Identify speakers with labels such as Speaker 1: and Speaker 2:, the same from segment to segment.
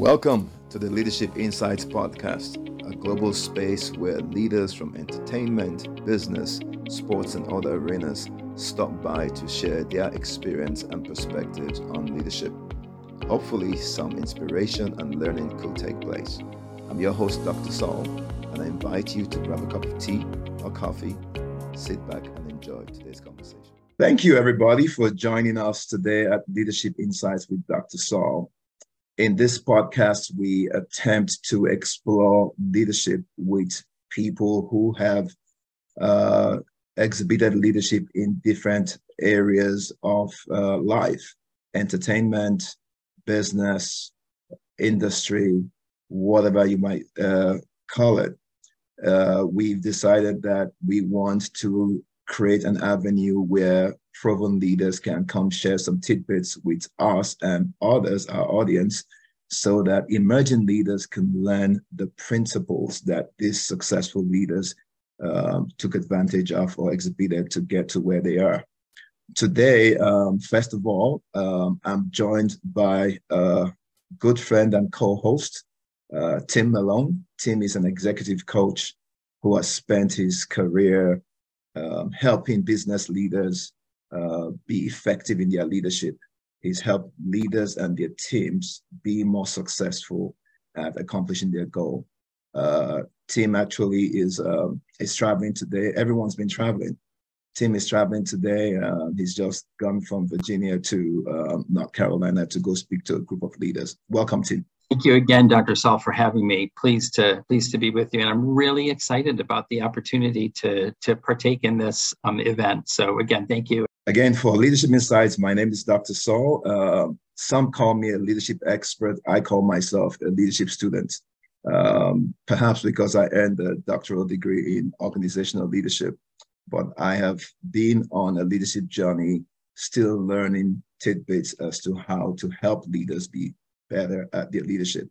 Speaker 1: Welcome to the Leadership Insights Podcast, a global space where leaders from entertainment, business, sports, and other arenas stop by to share their experience and perspectives on leadership. Hopefully, some inspiration and learning could take place. I'm your host, Dr. Sol, and I invite you to grab a cup of tea or coffee, sit back, and enjoy today's conversation. Thank you, everybody, for joining us today at Leadership Insights with Dr. Sol. In this podcast, we attempt to explore leadership with people who have uh, exhibited leadership in different areas of uh, life entertainment, business, industry, whatever you might uh, call it. Uh, we've decided that we want to create an avenue where proven leaders can come share some tidbits with us and others, our audience, so that emerging leaders can learn the principles that these successful leaders um, took advantage of or exhibited to get to where they are. Today, um, first of all, um, I'm joined by a good friend and co-host, uh, Tim Malone. Tim is an executive coach who has spent his career um, helping business leaders uh, be effective in their leadership. He's helped leaders and their teams be more successful at accomplishing their goal. Uh, actually is um, is traveling today. Everyone's been traveling. Tim is traveling today. Uh, he's just gone from Virginia to um, North Carolina to go speak to a group of leaders. Welcome, Tim.
Speaker 2: Thank you again, Dr. Sol, for having me. Pleased to pleased to be with you, and I'm really excited about the opportunity to to partake in this um, event. So again, thank you.
Speaker 1: Again, for Leadership Insights, my name is Dr. Sol. Uh, some call me a leadership expert. I call myself a leadership student, um, perhaps because I earned a doctoral degree in organizational leadership. But I have been on a leadership journey, still learning tidbits as to how to help leaders be better at their leadership.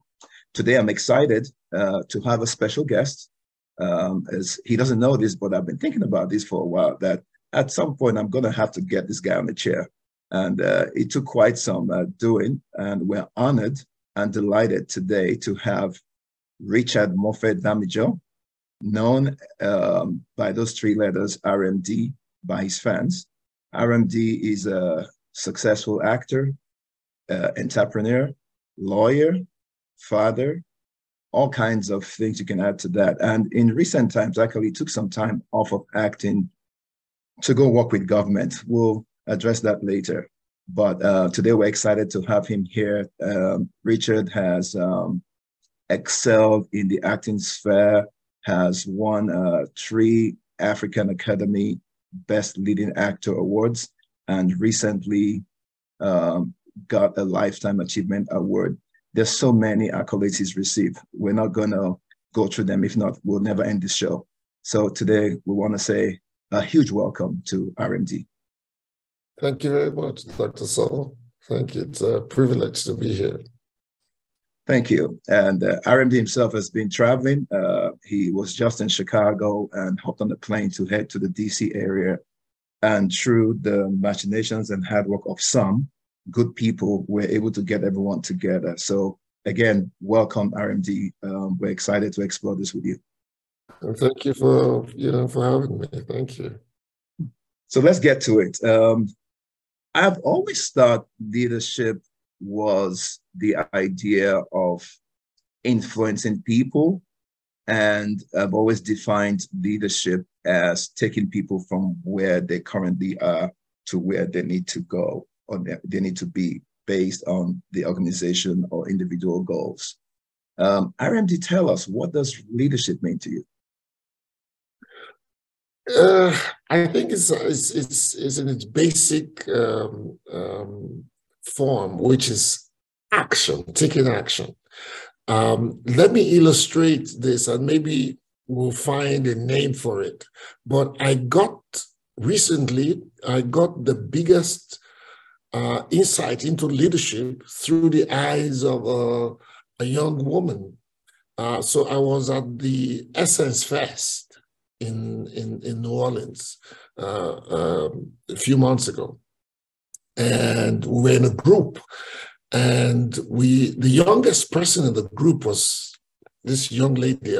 Speaker 1: Today, I'm excited uh, to have a special guest. Um, as he doesn't know this, but I've been thinking about this for a while. That at some point I'm going to have to get this guy on the chair, and uh, it took quite some uh, doing. And we're honored and delighted today to have Richard Mofe-Damijo, known um, by those three letters RMD by his fans. RMD is a successful actor, uh, entrepreneur, lawyer, father, all kinds of things you can add to that. And in recent times, actually took some time off of acting to go work with government. We'll address that later. But uh, today we're excited to have him here. Um, Richard has um, excelled in the acting sphere, has won uh, three African Academy Best Leading Actor Awards, and recently um, got a Lifetime Achievement Award. There's so many accolades he's received. We're not going to go through them. If not, we'll never end the show. So today we want to say a huge welcome to RMD.
Speaker 3: Thank you very much, Dr. Sol. Thank you. It's a privilege to be here.
Speaker 1: Thank you. And uh, RMD himself has been traveling. Uh, he was just in Chicago and hopped on a plane to head to the DC area. And through the machinations and hard work of some, good people were able to get everyone together. So again, welcome RMD. Um, we're excited to explore this with you.
Speaker 3: And thank you for you know for having me. Thank you.
Speaker 1: So let's get to it. Um, I've always thought leadership was the idea of influencing people, and I've always defined leadership as taking people from where they currently are to where they need to go or they need to be based on the organization or individual goals. Um, RMD, tell us what does leadership mean to you?
Speaker 3: Uh, I think it's, it's, it's, it's in its basic um, um, form, which is action, taking action. Um, let me illustrate this and maybe we'll find a name for it. But I got recently, I got the biggest uh, insight into leadership through the eyes of a, a young woman. Uh, so I was at the Essence Fest in in, in New Orleans uh, um, a few months ago, and we were in a group, And we, the youngest person in the group was this young lady.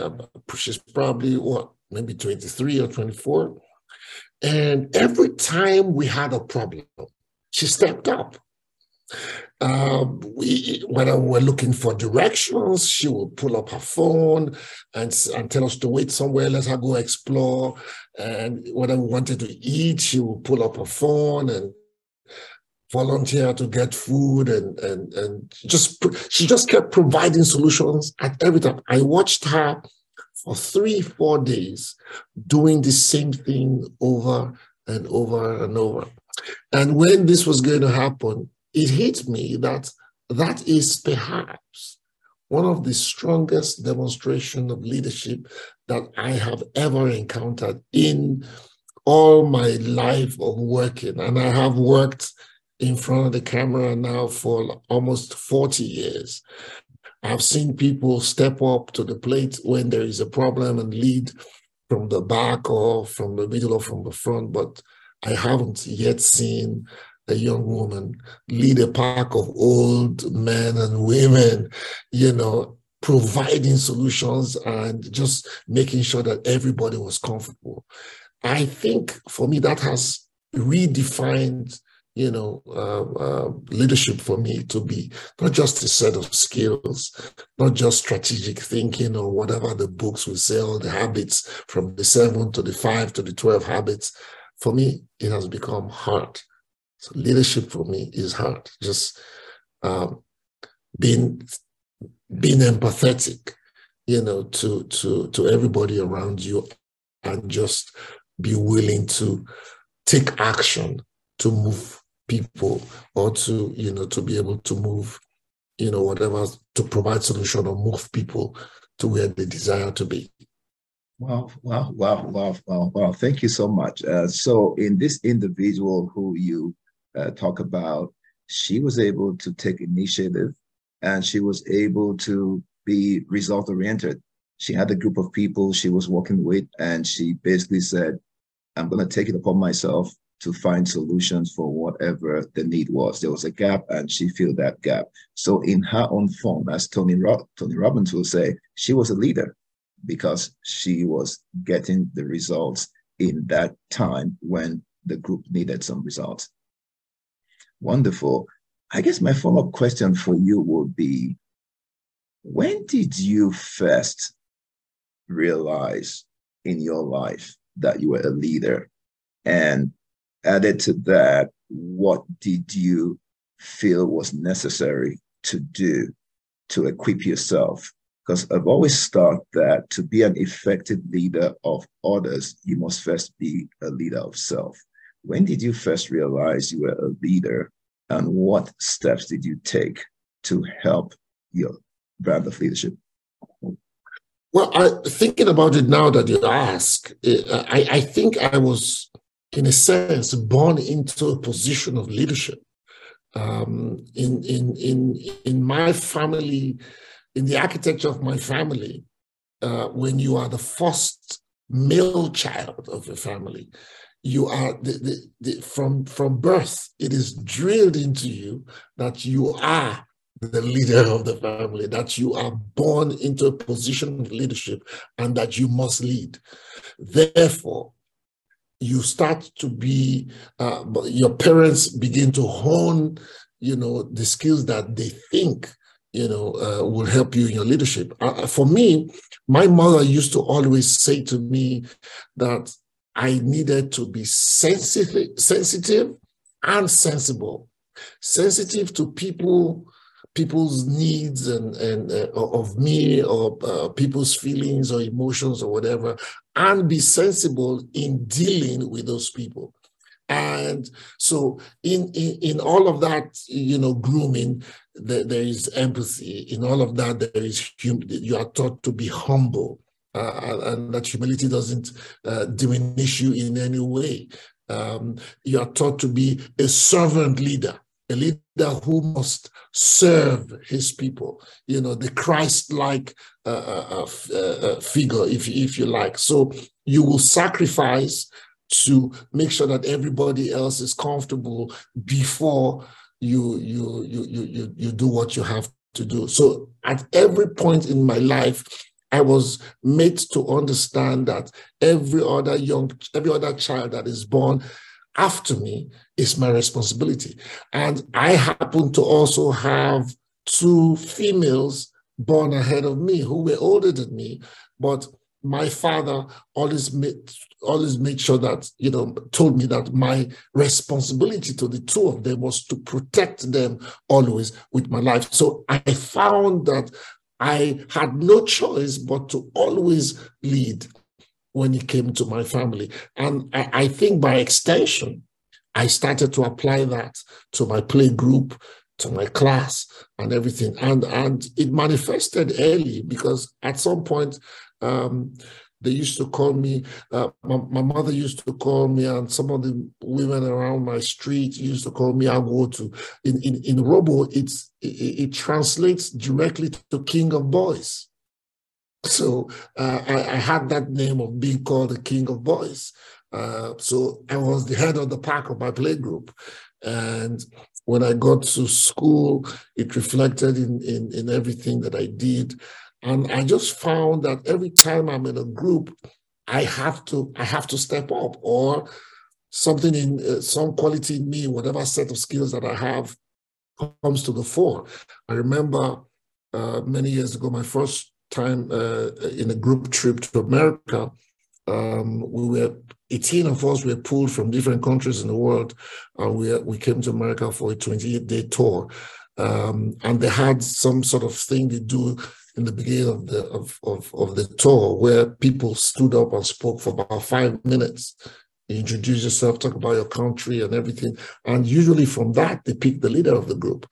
Speaker 3: She's probably what, maybe 23 or 24. And every time we had a problem, she stepped up. Um, we, when we were looking for directions, she would pull up her phone and, and tell us to wait somewhere, let her go explore. And when we wanted to eat, she would pull up her phone and volunteer to get food and and and just she just kept providing solutions at every time. I watched her for three, four days doing the same thing over and over and over. And when this was going to happen, it hit me that that is perhaps one of the strongest demonstration of leadership that I have ever encountered in all my life of working. And I have worked in front of the camera now for almost 40 years. I've seen people step up to the plate when there is a problem and lead from the back or from the middle or from the front, but I haven't yet seen a young woman lead a pack of old men and women, you know, providing solutions and just making sure that everybody was comfortable. I think for me, that has redefined you know, uh, uh, leadership for me to be not just a set of skills, not just strategic thinking or whatever the books will say, or the habits from the seven to the five to the 12 habits. For me, it has become hard. So leadership for me is hard. Just um, being being empathetic, you know, to to to everybody around you, and just be willing to take action to move people or to you know to be able to move you know whatever to provide solution or move people to where they desire to be
Speaker 1: wow wow wow wow wow wow thank you so much uh, so in this individual who you uh, talk about she was able to take initiative and she was able to be result oriented she had a group of people she was working with and she basically said i'm going to take it upon myself to find solutions for whatever the need was. There was a gap and she filled that gap. So in her own form, as Tony, Ro- Tony Robbins will say, she was a leader because she was getting the results in that time when the group needed some results. Wonderful. I guess my follow-up question for you would be, when did you first realize in your life that you were a leader? And added to that, what did you feel was necessary to do to equip yourself? Because I've always thought that to be an effective leader of others, you must first be a leader of self. When did you first realize you were a leader, and what steps did you take to help your brand of leadership?
Speaker 3: Well, I, thinking about it now that you ask, I, I think I was in a sense, born into a position of leadership. Um, in, in, in, in my family, in the architecture of my family, uh, when you are the first male child of a family, you are the, the, the, from from birth. It is drilled into you that you are the leader of the family, that you are born into a position of leadership, and that you must lead. Therefore, you start to be uh, your parents begin to hone you know the skills that they think you know uh, will help you in your leadership uh, for me my mother used to always say to me that i needed to be sensitive sensitive and sensible sensitive to people people's needs and, and uh, of me or uh, people's feelings or emotions or whatever, and be sensible in dealing with those people. And so, in, in, in all of that, you know, grooming, there, there is empathy. In all of that, there is hum- you are taught to be humble, uh, and that humility doesn't uh, diminish you in any way. Um, you are taught to be a servant leader a leader who must serve his people, you know, the Christ like uh uh, uh, uh, figure, if, if you like. So you will sacrifice to make sure that everybody else is comfortable before you you you you you, you do what you have to do. So at every point in my life, I was made to understand that every other young, every other child that is born after me is my responsibility. And I happen to also have two females born ahead of me who were older than me, but my father always made always made sure that you know told me that my responsibility to the two of them was to protect them always with my life. So i found that i had no choice but to always lead when it came to my family. And i, I think by extension i started to apply that to my play group to my class and everything. And and it manifested early because at some point um, they used to call me, uh, my, my, mother used to call me, and some of the women around my street used to call me Agotu. In, in, in Urhobo, it's, it, it translates directly to King of Boys. So uh, I, I, had that name of being called the King of Boys. Uh, so I was the head of the pack of my play group. And when I got to school, it reflected in, in, in everything that I did. And I just found that every time I'm in a group, I have to I have to step up or something in uh, some quality in me, whatever set of skills that I have comes to the fore. I remember uh, many years ago, my first time uh, in a group trip to America, um, we were 18 of us were pulled from different countries in the world, and we we came to America for a 28 day tour. Um, and they had some sort of thing they do in the beginning of the of, of, of the tour where people stood up and spoke for about five minutes. Introduce yourself talk about your country and everything. And usually from that they pick the leader of the group.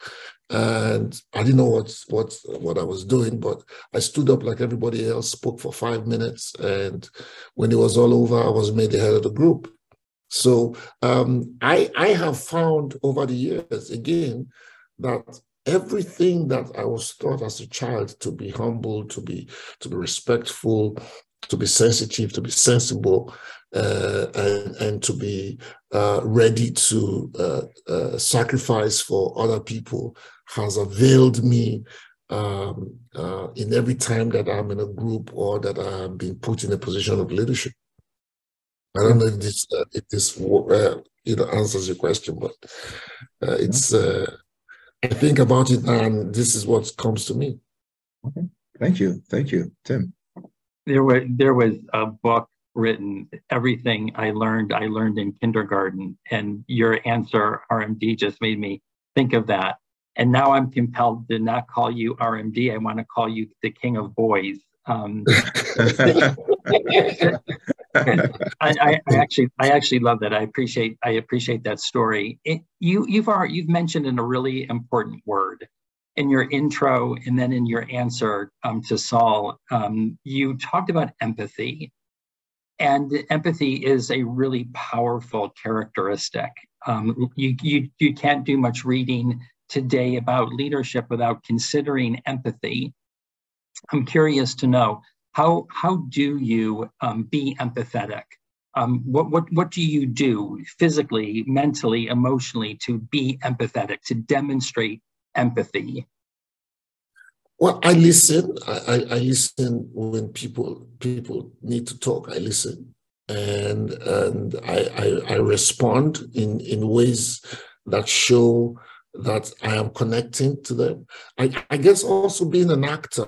Speaker 3: And i didn't know what what what i was doing but i stood up like everybody else spoke for five minutes. And when it was all over i was made the head of the group. So um, i i have found over the years again that everything that I was taught as a child to be humble, to be to be respectful, to be sensitive, to be sensible, uh, and and to be uh, ready to uh, uh sacrifice for other people has availed me um, uh, in every time that I'm in a group or that I'm being put in a position of leadership. I don't know if this uh, if this you know answers your question, but it's I think about it and this is what comes to me.
Speaker 1: Okay. Thank you. Thank you, Tim.
Speaker 2: There was there was a book written, Everything I Learned, I Learned in Kindergarten. And your answer, RMD, just made me think of that. And now I'm compelled to not call you RMD. I want to call you the king of boys. Um, I, I, I, actually, I actually love that. I appreciate, I appreciate that story. It, you, you've you've mentioned in a really important word in your intro, and then in your answer um, to Sol. Um, you talked about empathy, and empathy is a really powerful characteristic. Um, you, you, you can't do much reading today about leadership without considering empathy. I'm curious to know how, how do you um, be empathetic? Um, what, what, what do you do physically, mentally, emotionally to be empathetic, to demonstrate empathy?
Speaker 3: Well, I listen. I, I, I, listen when people people need to talk. I listen, and and I, I, I respond in in ways that show that I am connecting to them. I, I guess also being an actor,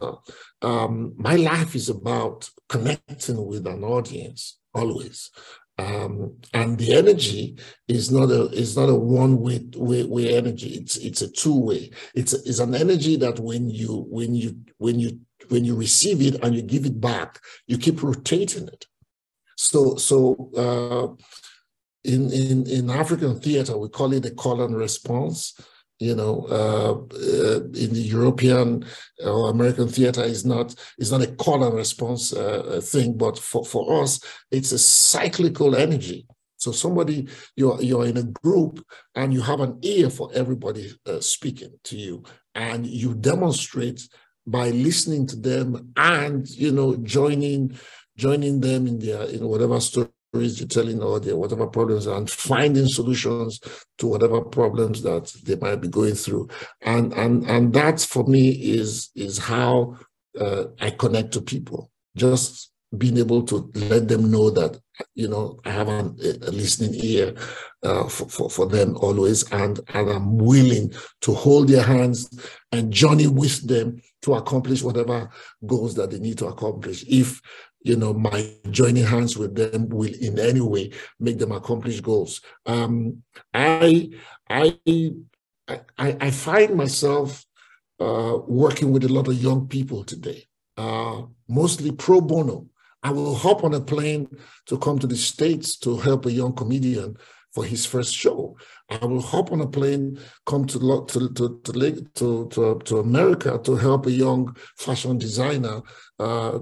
Speaker 3: um, my life is about connecting with an audience always. Um, and the energy is not a is not a one way, way way energy. It's it's a two way. It's it's an energy that when you when you when you when you receive it and you give it back, you keep rotating it. So so uh, in in in African theater we call it the call and response you know, uh, uh, in the European or American theater is not is not a call and response uh, thing, but for, for us, it's a cyclical energy. So somebody you're you're in a group and you have an ear for everybody uh, speaking to you, and you demonstrate by listening to them and you know joining joining them in their in whatever story you're telling or their whatever problems and finding solutions to whatever problems that they might be going through. And and and that for me is is how uh, i connect to people. Just being able to let them know that you know i have a, a listening ear uh, for, for, for them always. And and i'm willing to hold their hands and journey with them to accomplish whatever goals that they need to accomplish. If you know my joining hands with them will in any way make them accomplish goals. Um i i i, I find myself uh, working with a lot of young people today uh, mostly pro bono. I will hop on a plane to come to the States to help a young comedian for his first show. I will hop on a plane, come to to to to to, to America to help a young fashion designer uh,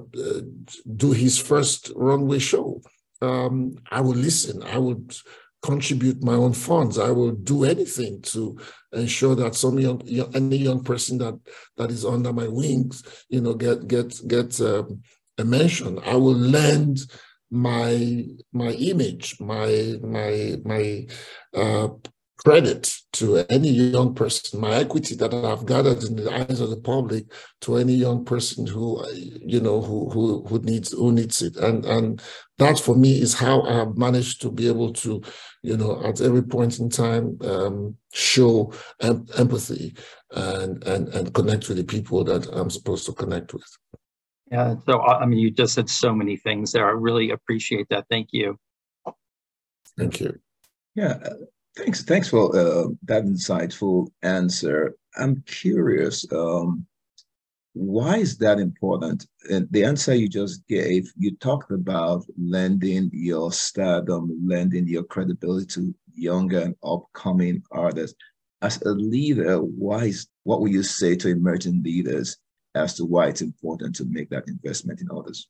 Speaker 3: do his first runway show. Um, I will listen. I would contribute my own funds. I will do anything to ensure that some young, any young person that that is under my wings, you know, get get get um, a mention. I will lend my my image, my my my uh, credit to any young person, my equity that I've gathered in the eyes of the public to any young person who you know who who who needs who needs it, and and that for me is how I have managed to be able to, you know, at every point in time um, show em- empathy and and and connect with the people that I'm supposed to connect with.
Speaker 2: Yeah. So, I mean, you just said so many things there. I really appreciate that. Thank you.
Speaker 3: Thank you.
Speaker 1: Yeah. Uh, thanks. Thanks for uh, that insightful answer. I'm curious. Um, why is that important? And the answer you just gave, you talked about lending your stardom, lending your credibility to younger and upcoming artists. As a leader, why is, what would you say to emerging leaders as to why it's important to make that investment in others?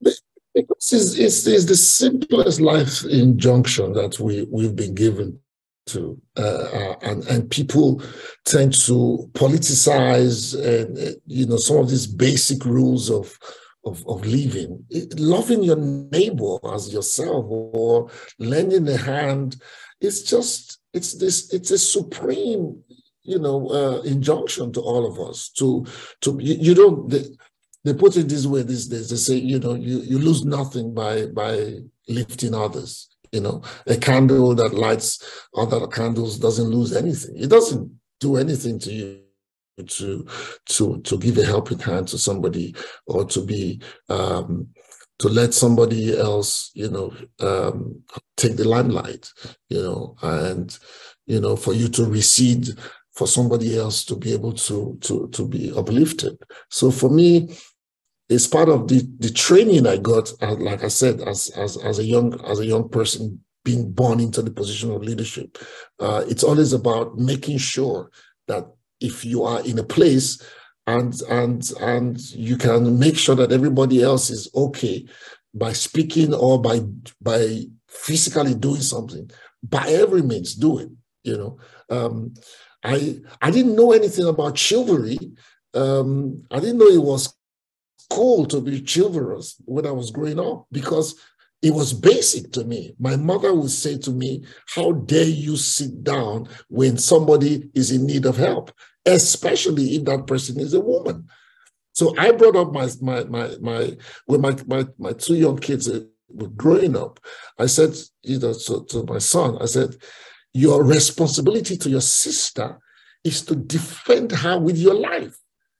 Speaker 3: Because it's, it's, it's the simplest life injunction that we, we've been given to uh, uh, and and people tend to politicize and uh, you know some of these basic rules of of, of living loving your neighbor as yourself or lending a hand it's just it's this it's a supreme you know, uh, injunction to all of us to to you, you don't they, they put it this way these days. They say, you know, you, you lose nothing by by lifting others. You know, a candle that lights other candles doesn't lose anything. It doesn't do anything to you to to to give a helping hand to somebody or to be um to let somebody else you know um take the limelight you know and you know for you to recede for somebody else to be able to to to be uplifted. So for me, it's part of the the training I got, uh, like I said, as as as a young as a young person being born into the position of leadership. Uh, it's always about making sure that if you are in a place and and and you can make sure that everybody else is okay by speaking or by by physically doing something by every means do it you know um, I I didn't know anything about chivalry. Um, I didn't know it was cool to be chivalrous when I was growing up because it was basic to me. My mother would say to me, How dare you sit down when somebody is in need of help, especially if that person is a woman? So I brought up my my my my when my my, my two young kids were growing up. I said, you know, to, to my son, I said, your responsibility to your sister is to defend her with your life.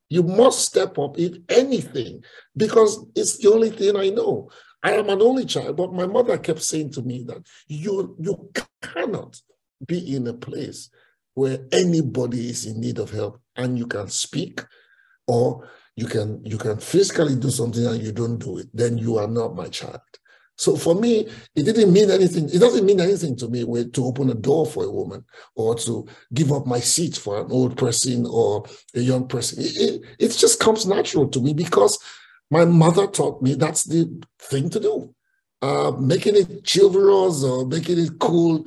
Speaker 3: You must step up if anything, because it's the only thing I know. I am an only child, but my mother kept saying to me that you, you cannot be in a place where anybody is in need of help and you can speak or you can you can physically do something and you don't do it, then you are not my child. So for me, it didn't mean anything. It doesn't mean anything to me to open a door for a woman or to give up my seat for an old person or a young person. It, it, it just comes natural to me because my mother taught me that's the thing to do. Uh, making it chivalrous or making it cool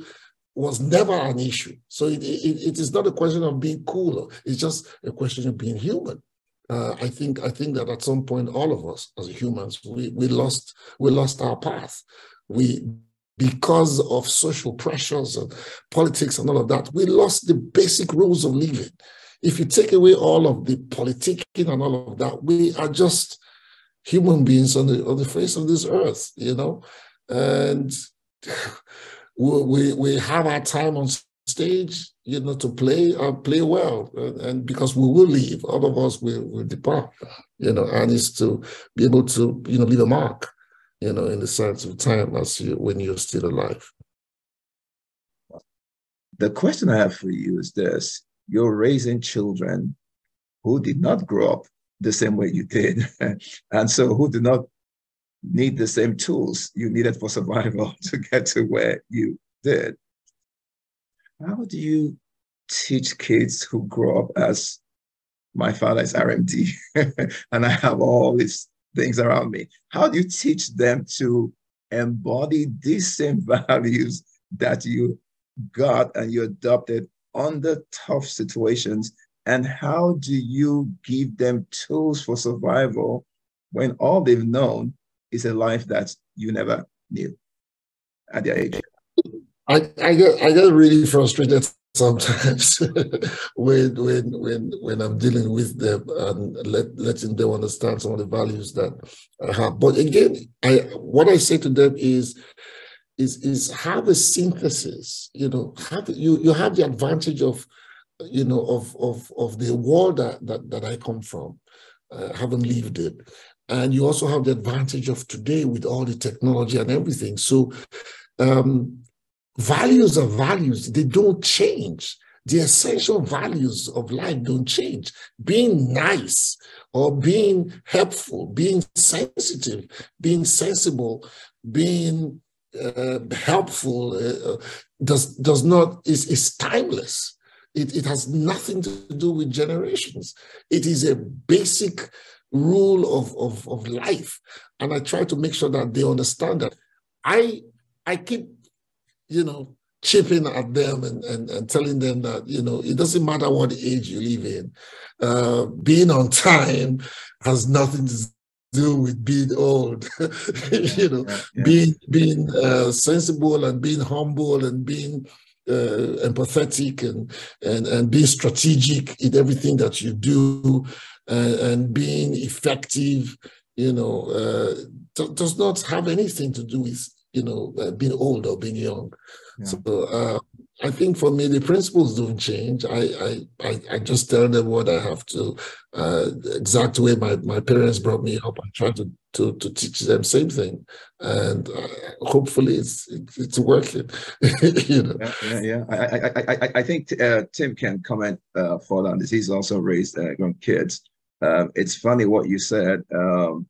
Speaker 3: was never an issue. So it, it, it is not a question of being cool. It's just a question of being human uh, I think I think that at some point all of us as humans we, we lost we lost our path. we because of social pressures and politics and all of that, we lost the basic rules of living. If you take away all of the politicking and all of that, we are just human beings on the on the face of this earth, you know, and we we have our time on stage, you know, to play uh, play well, and, and, because we will leave, all of us will, will depart, you know, and it's to be able to you know leave a mark you know, in the sense of time as you when you're still alive.
Speaker 1: The question I have for you is this: You're raising children who did not grow up the same way you did, and so who did not need the same tools you needed for survival to get to where you did. How do you teach kids who grow up as my father is RMD and I have all these things around me. How do you teach them to embody these same values that you got and you adopted under tough situations? And how do you give them tools for survival when all they've known is a life that you never knew at their age?
Speaker 3: I, I get I get really frustrated sometimes when when when when I'm dealing with them and let, letting them understand some of the values that I have. But again, I what I say to them is is is have a synthesis. You know, have you you have the advantage of you know of of of the world that that, that I come from, uh, haven't lived it. And you also have the advantage of today with all the technology and everything. So um, Values are values, they don't change. The essential values of life don't change. Being nice or being helpful, being sensitive, being sensible, being uh, helpful uh, does does not is is timeless. It, it has nothing to do with generations. It is a basic rule of, of, of life. And I try to make sure that they understand that. I I keep you know, chipping at them and, and, and telling them that, you know, it doesn't matter what age you live in. Uh, being on time has nothing to do with being old. you know, yeah, yeah. being being uh, sensible and being humble and being uh, empathetic and, and and being strategic in everything that you do and, and being effective, you know, uh, does not have anything to do with you know, uh, being old or being young. Yeah. So uh, I think for me, the principles don't change. I, I, I, just tell them what I have to, uh, exact way my, my parents brought me up. I try to, to, to teach them same thing. And uh, hopefully it's, it's working, you know.
Speaker 1: Yeah, yeah, yeah. I, I, I, I think uh, Tim can comment uh, further on this. He's also raised uh, young kids. Um, it's funny what you said. Um,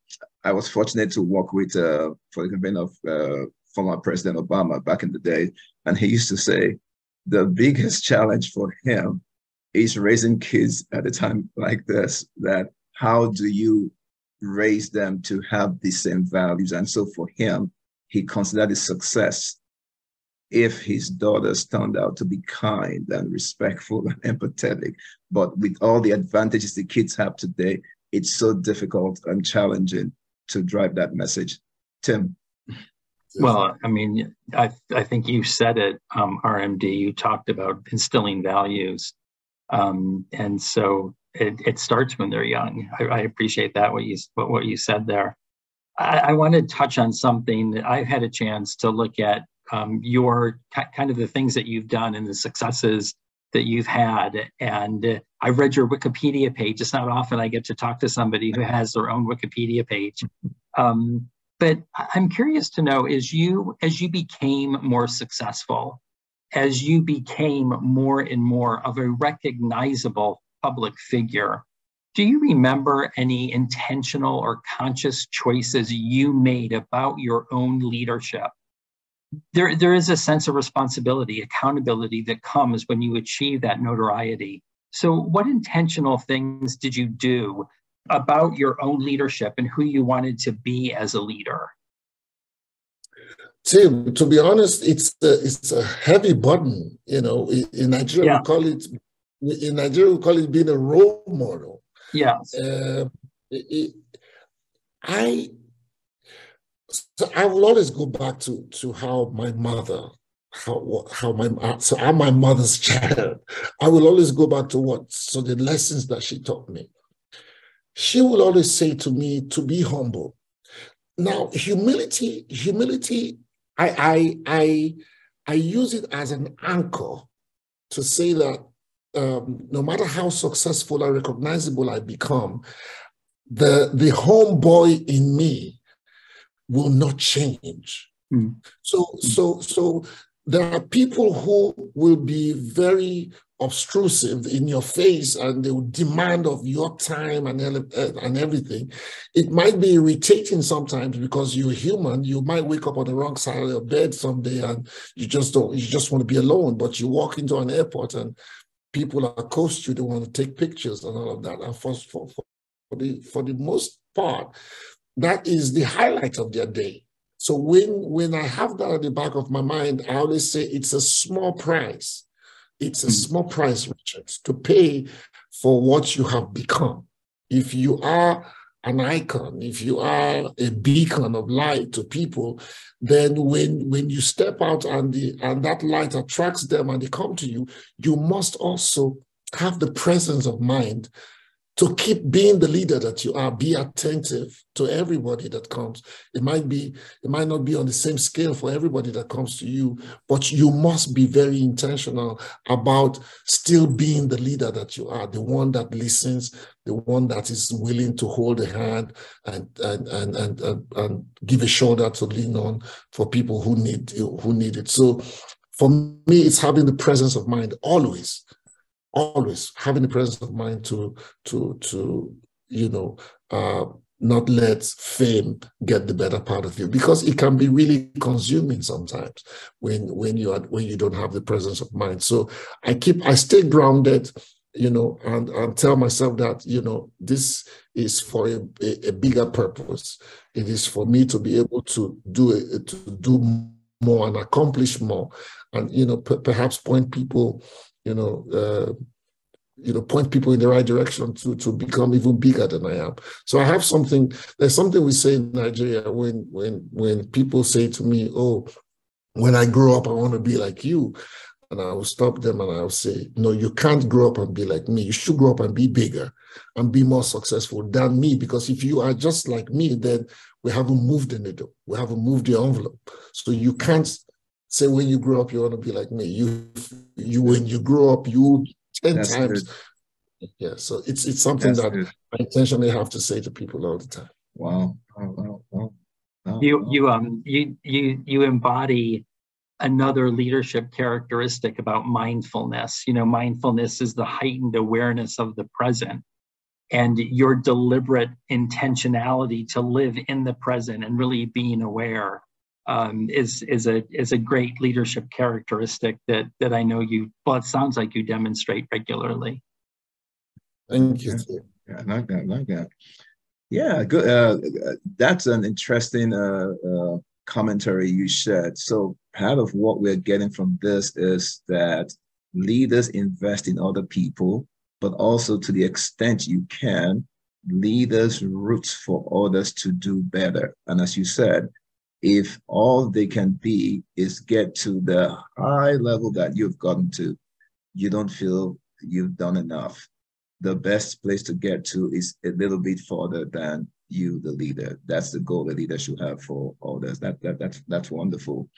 Speaker 1: I was fortunate to work with, uh, for the campaign of uh, former President Obama back in the day, and he used to say the biggest challenge for him is raising kids at a time like this. That how do you raise them to have the same values? And so for him, he considered it success if his daughters turned out to be kind and respectful and empathetic. But with all the advantages the kids have today, it's so difficult and challenging to drive that message. Tim.
Speaker 2: Well, I mean, I, I think you said it, um, RMD. You talked about instilling values. Um, and so it, it starts when they're young. I, I appreciate that, what you, what, what you said there. I, I want to touch on something that I've had a chance to look at um, your kind of the things that you've done and the successes that you've had. And I read your Wikipedia page. It's not often I get to talk to somebody who has their own Wikipedia page. Um, but I'm curious to know as you as you became more successful, as you became more and more of a recognizable public figure, do you remember any intentional or conscious choices you made about your own leadership? There, there is a sense of responsibility, accountability that comes when you achieve that notoriety. So, what intentional things did you do about your own leadership and who you wanted to be as a leader?
Speaker 3: Tim, to be honest, it's a, it's a heavy burden. You know, in Nigeria yeah. we call it in Nigeria we call it being a role model.
Speaker 2: Yes. Uh,
Speaker 3: I So I will always go back to to how my mother, how how my so I'm my mother's child. I will always go back to what so the lessons that she taught me. She will always say to me to be humble. Now, humility, humility, I I I I use it as an anchor to say that um, no matter how successful or recognizable I become, the the homeboy in me will not change. Mm. So so so there are people who will be very obtrusive in your face and they will demand of your time and, and everything. It might be irritating sometimes because you're human. You might wake up on the wrong side of your bed someday and you just don't, you just want to be alone. But you walk into an airport and people are accost you, they want to take pictures and all of that. And for, for, for, the, for the most part, that is the highlight of their day. So when, when I have that at the back of my mind, I always say it's a small price. It's a hmm. small price, Richard, to pay for what you have become. If you are an icon, if you are a beacon of light to people, then when when you step out and the and that light attracts them and they come to you, you must also have the presence of mind to keep being the leader that you are be attentive to everybody that comes. It might be it might not be on the same scale for everybody that comes to you but you must be very intentional about still being the leader that you are the one that listens the one that is willing to hold a hand and and and and, and, and give a shoulder to lean on for people who need who need it. So for me it's having the presence of mind always always having the presence of mind to to to you know uh, not let fame get the better part of you. Because it can be really consuming sometimes when when you are when you don't have the presence of mind. So i keep i stay grounded you know and and tell myself that you know this is for a, a, a bigger purpose. It is for me to be able to do it to do more and accomplish more. And you know p- perhaps point people you know, uh, you know, point people in the right direction to to become even bigger than I am. So I have something. There's something we say in Nigeria when when when people say to me, "Oh, when I grow up, I want to be like you," and I will stop them and I will say, "No, you can't grow up and be like me. You should grow up and be bigger and be more successful than me. Because if you are just like me, then we haven't moved the needle. We haven't moved the envelope. So you can't." Say when you grow up you want to be like me. You you when you grow up you ten That's times. Good. Yeah, so it's it's something That's that good. I intentionally have to say to people all the time.
Speaker 1: Wow. wow, wow,
Speaker 2: wow. You you um you you you embody another leadership characteristic about mindfulness. You know, mindfulness is the heightened awareness of the present and your deliberate intentionality to live in the present and really being aware um, is is a is a great leadership characteristic that that I know you. Well, it sounds like you demonstrate regularly.
Speaker 3: Thank you.
Speaker 1: Yeah, I like that. I like that. Yeah, good. Uh, that's an interesting uh, uh, commentary you shared. So part of what we're getting from this is that leaders invest in other people, but also to the extent you can, leaders root for others to do better. And as you said, if all they can be is get to the high level that you've gotten to, you don't feel you've done enough. The best place to get to is a little bit further than you, the leader. That's the goal the leader should have for others. That, that, that's, that's wonderful.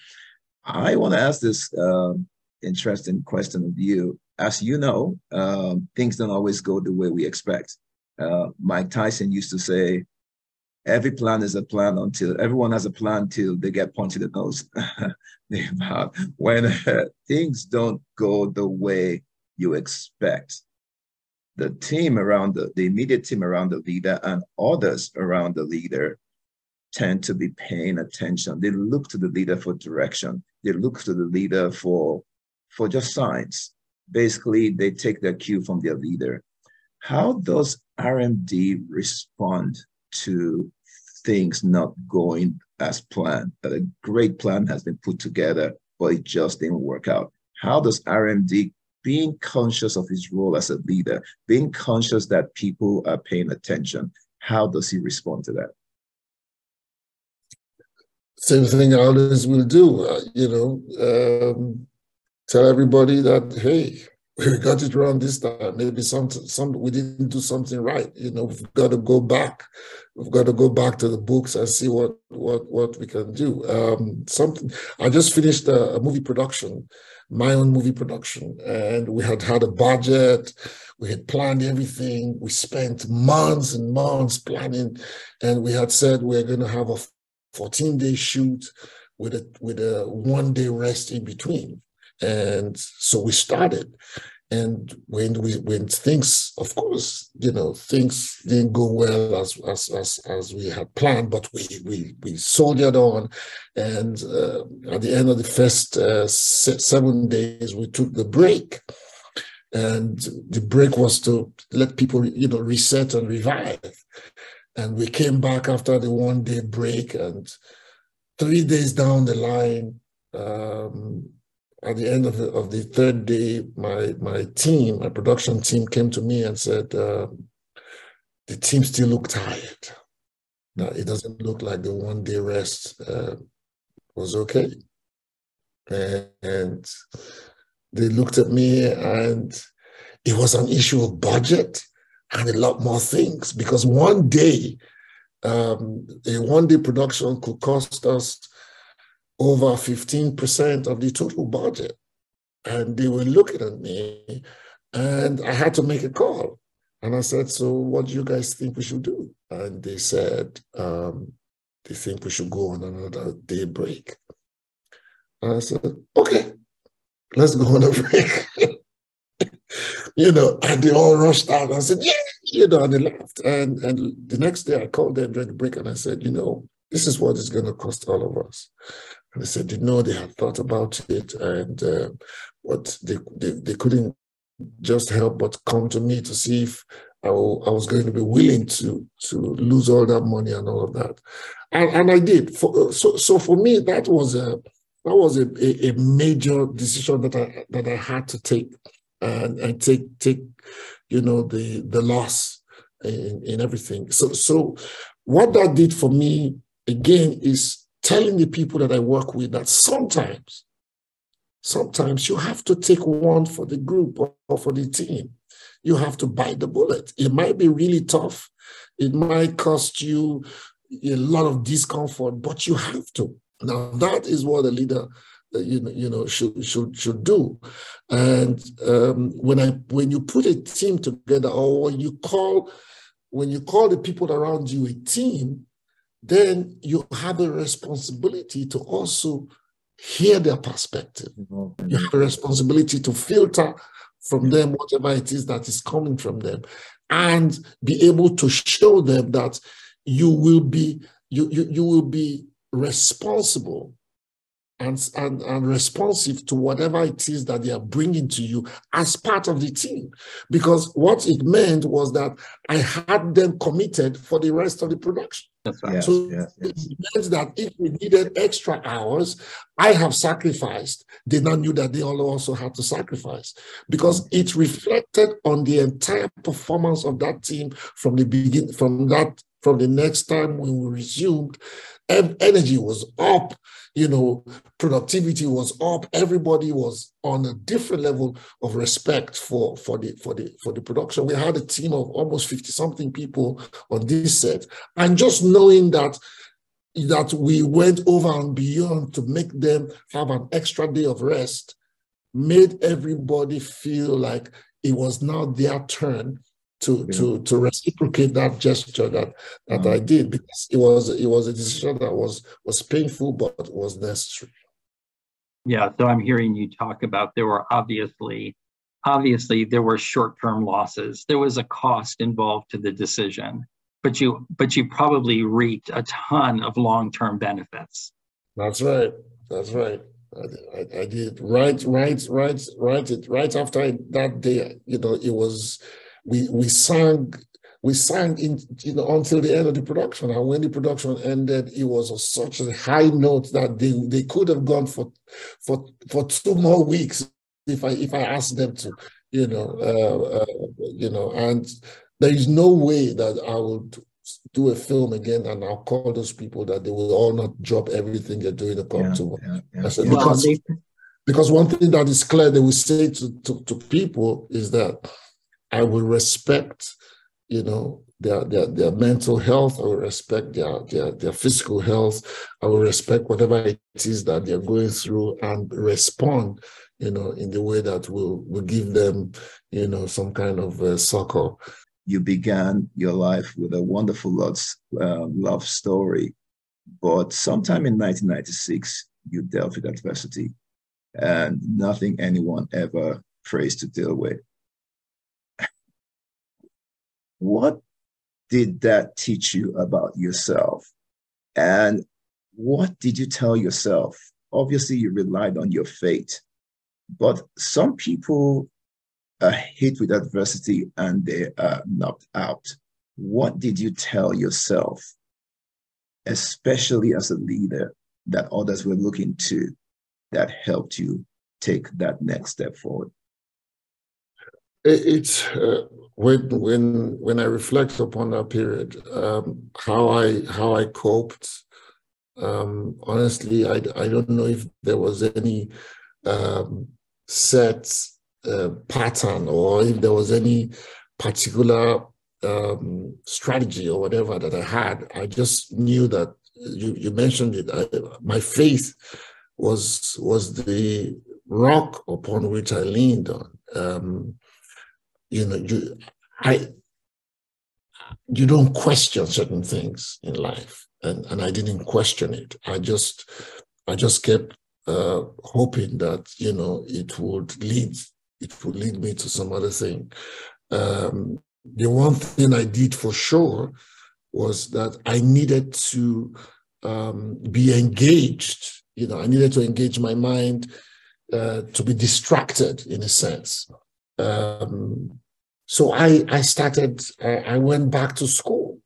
Speaker 1: I want to ask this uh, interesting question of you. As you know, um, things don't always go the way we expect. Uh, Mike Tyson used to say, every plan is a plan until everyone has a plan till they get punched in the nose. when things don't go the way you expect, the team around the, the immediate team around the leader and others around the leader tend to be paying attention. They look to the leader for direction. They look to the leader for for just signs. Basically, they take their cue from their leader. How does RMD respond to things not going as planned, that a great plan has been put together, but it just didn't work out. How does RMD, being conscious of his role as a leader, being conscious that people are paying attention, how does he respond to that?
Speaker 3: same thing always will do. Uh, you know, um, tell everybody that hey, we got it wrong this time. Maybe some some we didn't do something right. You know, we've got to go back. We've got to go back to the books and see what what what we can do. Um, something. I just finished a, a movie production, my own movie production, and we had had a budget. We had planned everything. We spent months and months planning, and we had said we we're going to have a 14 day shoot with a with a one day rest in between and so we started. And when we when things, of course, you know, things didn't go well as as as, as we had planned, but we we we soldiered on. And uh, at the end of the first uh, seven days, we took the break and the break was to let people you know reset and revive and we came back after the one day break and three days down the line um, at the end of the, of the third day, my my team, my production team, came to me and said, uh, "The team still look tired. Now it doesn't look like the one day rest uh, was okay." And, and they looked at me, and it was an issue of budget and a lot more things because one day, um, a one day production could cost us over 15% of the total budget. And they were looking at me, and I had to make a call. And I said, So, what do you guys think we should do? And they said, um, They think we should go on another day break. And I said, Okay, let's go on a break. you know, and they all rushed out. I said, Yeah, you know, and they left. And, and the next day I called them during the break and I said, You know, this is what it's going to cost all of us. And they said, you know, they had thought about it, and uh, what they, they, they couldn't just help but come to me to see if I, was going to be willing to to lose all that money and all of that, and, and I did. For, so so for me, that was a that was a, a, a major decision that I that I had to take and, and take take you know the the loss in, in everything. So so what that did for me again is telling the people that I work with that sometimes, sometimes you have to take one for the group or for the team. You have to bite the bullet. It might be really tough. It might cost you a lot of discomfort, but you have to. Now that is what a leader, uh, you know, you know, should should should do. And um, when I when you put a team together, or when you call when you call the people around you a team, then you have a responsibility to also hear their perspective. You have a responsibility to filter from them whatever it is that is coming from them and be able to show them that you will be you, you, you will be responsible and, and, and responsive to whatever it is that they are bringing to you as part of the team. Because what it meant was that I had them committed for the rest of the production.
Speaker 2: That's right. Yes,
Speaker 3: so yes, yes. it meant that if we needed extra hours, I have sacrificed. They now knew that they all also had to sacrifice because it reflected on the entire performance of that team from the beginning, from that from the next time when we resumed energy was up you know productivity was up everybody was on a different level of respect for for the for the for the production. We had a team of almost 50 something people on this set and just knowing that that we went over and beyond to make them have an extra day of rest made everybody feel like it was now their turn to yeah. to to reciprocate that gesture that that. I mm. did because it was it was a decision that was was painful but was necessary.
Speaker 2: Yeah, so I'm hearing you talk about there were obviously obviously there were short-term losses. There was a cost involved to the decision, but you but you probably reaped a ton of long-term benefits.
Speaker 3: That's right. That's right. I, I, I did right, right, right, right. It right after that day. You know, it was we we sang we sang in you know until the end of the production. And when the production ended it was a, such a high note that they they could have gone for for for two more weeks if i if i asked them to you know uh, uh, you know. And there is no way that i would do a film again and I'll call those people that they will all not drop everything they're doing to come yeah, to yeah, yeah. I said, because, they... because one thing that is clear they will say to, to, to people is that I will respect, you know, their, their, their mental health, I will respect their, their, their physical health, I will respect whatever it is that they're going through and respond, you know, in the way that will, will give them, you know, some kind of uh, succor.
Speaker 1: You began your life with a wonderful love, uh, love story, but sometime in 1996, you dealt with adversity and nothing anyone ever prays to deal with. What did that teach you about yourself? And what did you tell yourself? Obviously, you relied on your fate, but some people are hit with adversity and they are knocked out. What did you tell yourself, especially as a leader, that others were looking to that helped you take that next step forward?
Speaker 3: It's uh, when when when I reflect upon that period, um, how I how I coped. Um, honestly, I I don't know if there was any um, set uh, pattern or if there was any particular um, strategy or whatever that I had. I just knew that you you mentioned it. I, my faith was was the rock upon which I leaned on. Um, you know, you, I, you don't question certain things in life, and and I didn't question it. I just, I just kept uh, hoping that you know it would lead, it would lead me to some other thing. Um, the one thing I did for sure was that I needed to um, be engaged. You know, I needed to engage my mind uh, to be distracted in a sense. Um, so I, I started, I, I went back to school.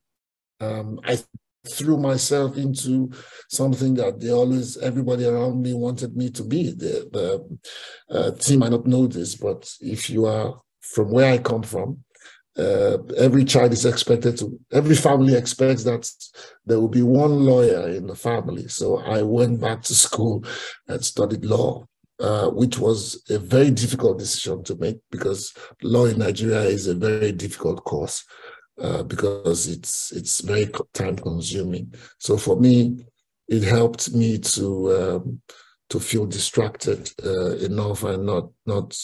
Speaker 3: Um, I threw myself into something that they always, everybody around me wanted me to be. The, the uh, team might not know this, but if you are from where I come from, uh, every child is expected to, every family expects that there will be one lawyer in the family. So I went back to school and studied law. Uh, which was a very difficult decision to make because law in Nigeria is a very difficult course uh, because it's it's very time consuming. So for me, it helped me to um, to feel distracted uh, enough and not not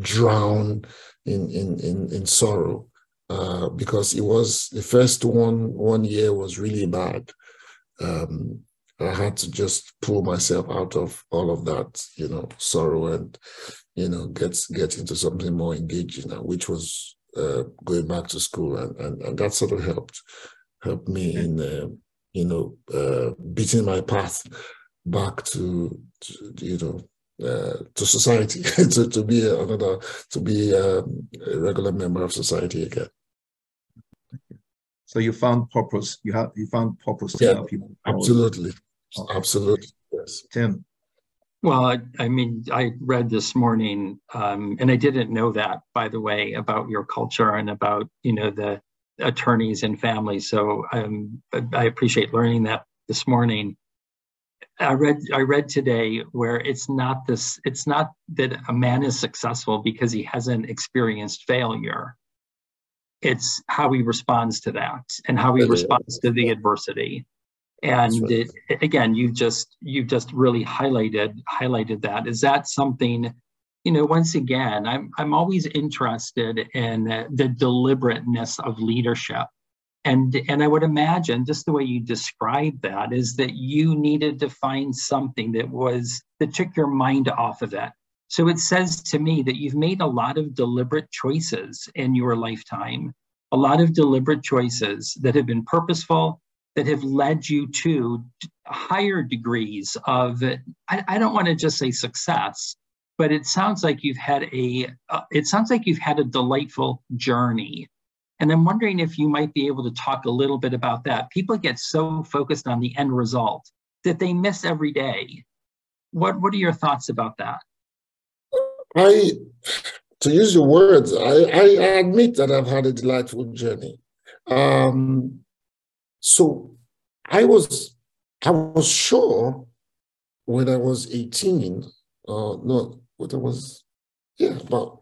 Speaker 3: drown in in in, in sorrow uh, because it was the first one one year was really bad. Um, I had to just pull myself out of all of that, you know, sorrow and, you know, get get into something more engaging, which was uh, going back to school, and, and and that sort of helped helped me in, uh, you know, uh, beating my path back to, to you know. Uh, to society, to, to be another, to be um, a regular member of society again.
Speaker 1: So you found purpose. You have you found purpose
Speaker 3: to yeah, help people. Absolutely, Absolutely. Yes.
Speaker 1: Tim.
Speaker 2: Well, I, I, mean, I read this morning, um, and I didn't know that, by the way, about your culture and about you know the attorneys and families. So um, I appreciate learning that this morning. I read I read today where it's not this it's not that a man is successful because he hasn't experienced failure. It's how he responds to that and how he responds to the adversity and right. it, again you've just you've just really highlighted highlighted that is that something you know once again i'm i'm always interested in the deliberateness of leadership and and i would imagine just the way you described that is that you needed to find something that was that took your mind off of it so it says to me that you've made a lot of deliberate choices in your lifetime a lot of deliberate choices that have been purposeful that have led you to higher degrees of I, I don't want to just say success but it sounds like you've had a uh, it sounds like you've had a delightful journey. And i'm wondering if you might be able to talk a little bit about that. People get so focused on the end result that they miss every day. What what are your thoughts about that?
Speaker 3: I to use your words i i admit that i've had a delightful journey. Um So I was I was sure when I was 18, uh no, what I was, yeah, but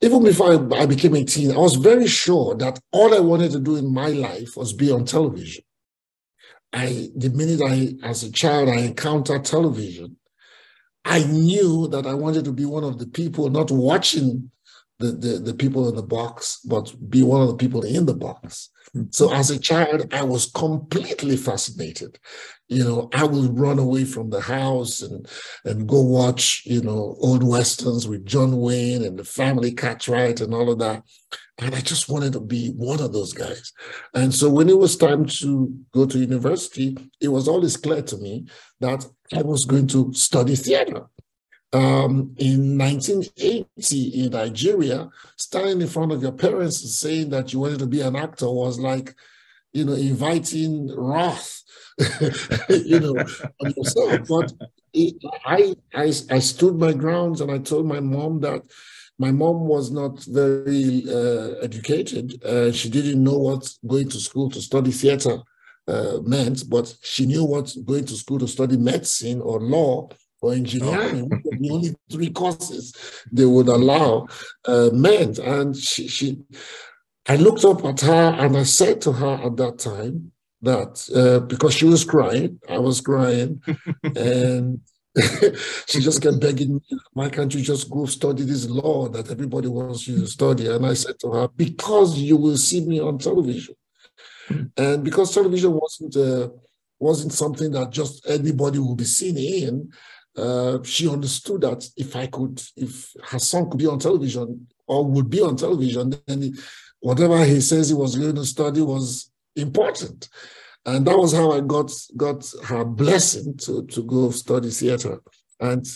Speaker 3: even before I, I became 18, I was very sure that all I wanted to do in my life was be on television. I the minute I as a child I encountered television, I knew that I wanted to be one of the people not watching the, the, the people in the box, but be one of the people in the box. So hmm. as a child, I was completely fascinated. You know, I would run away from the house and and go watch, you know, old westerns with John Wayne and the Family Cartwright and all of that. And I just wanted to be one of those guys. And so when it was time to go to university, it was always clear to me that I was going to study theater. Um, in 1980 in Nigeria, standing in front of your parents and saying that you wanted to be an actor was like, you know, inviting wrath, you know, on yourself. But it, I, I, I stood my grounds and I told my mom that my mom was not very uh, educated. Uh, she didn't know what going to school to study theater uh, meant, but she knew what going to school to study medicine or law or engineering, oh. the only three courses they would allow uh, meant. And she, she, I looked up at her and I said to her at that time that uh, because she was crying, I was crying, and she just kept begging me, why can't you just go study this law that everybody wants you to study? And I said to her, because you will see me on television. And because television wasn't uh, wasn't something that just anybody would be seen in, uh, she understood that if I could, if her son could be on television or would be on television, then whatever he says he was going to study was important and that was how I got got her blessing to to go study theater, and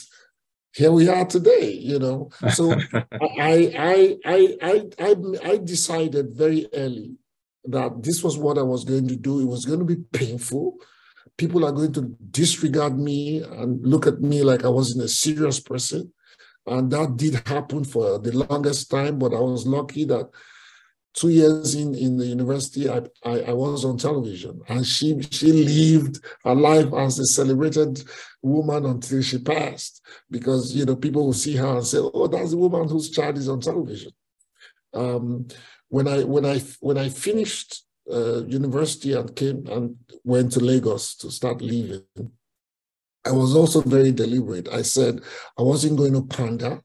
Speaker 3: here we are today. You know, so I, I I I I I decided very early that this was what I was going to do. It was going to be painful. People are going to disregard me and look at me like I wasn't a serious person. And that did happen for the longest time, but I was lucky that two years in, in the university, I, I, I, was on television. And she, she lived her life as a celebrated woman until she passed. Because, you know, people will see her and say, oh, that's the woman whose child is on television. Um, when I when I when I finished uh, university and came and went to Lagos to start living, I was also very deliberate. I said I wasn't going to pander.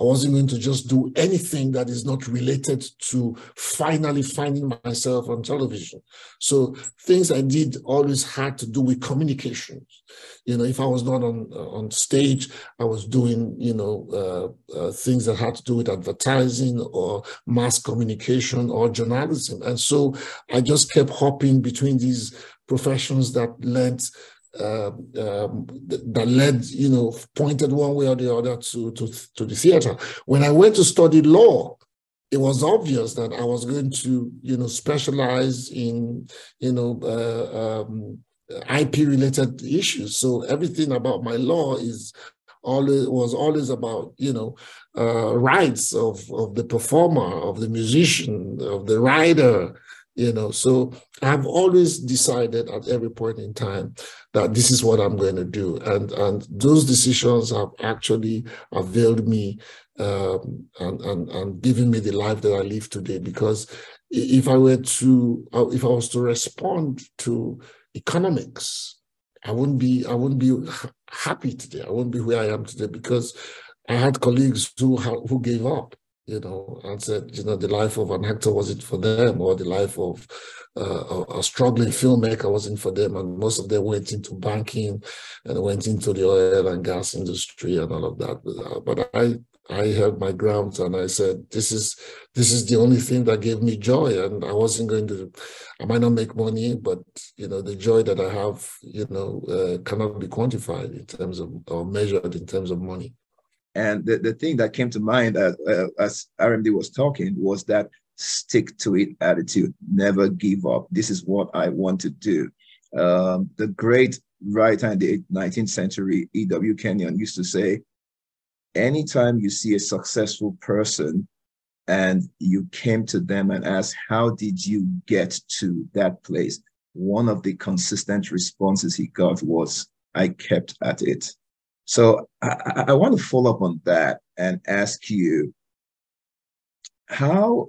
Speaker 3: I wasn't going to just do anything that is not related to finally finding myself on television. So things I did always had to do with communications. You know, if I was not on on stage, I was doing you know uh, uh, things that had to do with advertising or mass communication or journalism. And so I just kept hopping between these professions that lent uh, um, that led, you know, pointed one way or the other to, to, to the theater. When I went to study law, it was obvious that I was going to, you know, specialize in, you know, uh, um, IP related issues. So everything about my law is always was always about, you know, uh, rights of, of the performer, of the musician, of the writer, you know. So i've always decided at every point in time that this is what i'm going to do. And and those decisions have actually availed me um, and, and and given me the life that i live today. Because if i were to uh, if i was to respond to economics i wouldn't be i wouldn't be happy today. I wouldn't be where i am today because i had colleagues who who gave up you know, and said, you know, the life of an actor wasn't for them, or the life of uh, a struggling filmmaker wasn't for them. And most of them went into banking and went into the oil and gas industry and all of that. But I, I held my ground and I said, this is this is the only thing that gave me joy. And I wasn't going to, I might not make money, but you know, the joy that I have, you know, uh, cannot be quantified in terms of or measured in terms of money.
Speaker 1: And the, the thing that came to mind uh, uh, as RMD was talking was that stick to it attitude, never give up. This is what I want to do. Um, the great writer in the 19th century, E.W. Kenyon, used to say, anytime you see a successful person and you came to them and asked, how did you get to that place? one of the consistent responses he got was, I kept at it. So I, I want to follow up on that and ask you, how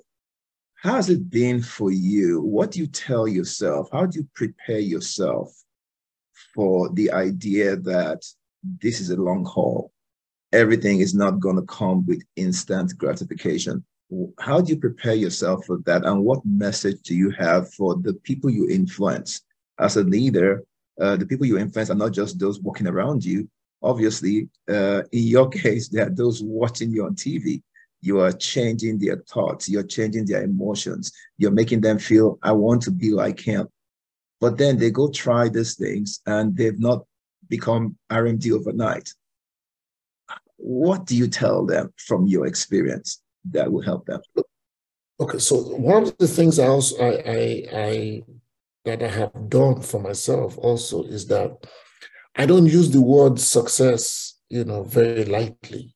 Speaker 1: how has it been for you? What do you tell yourself? How do you prepare yourself for the idea that this is a long haul? Everything is not going to come with instant gratification. How do you prepare yourself for that? And what message do you have for the people you influence? As a leader, uh, the people you influence are not just those walking around you. Obviously, uh, in your case, there are those watching you on TV you are changing their thoughts, you're changing their emotions, you're making them feel, I want to be like him. But then they go try these things and they've not become RMD overnight. What do you tell them from your experience that will help them?
Speaker 3: Okay, so one of the things I also I, I, I that I have done for myself also is that I don't use the word success, you know, very lightly.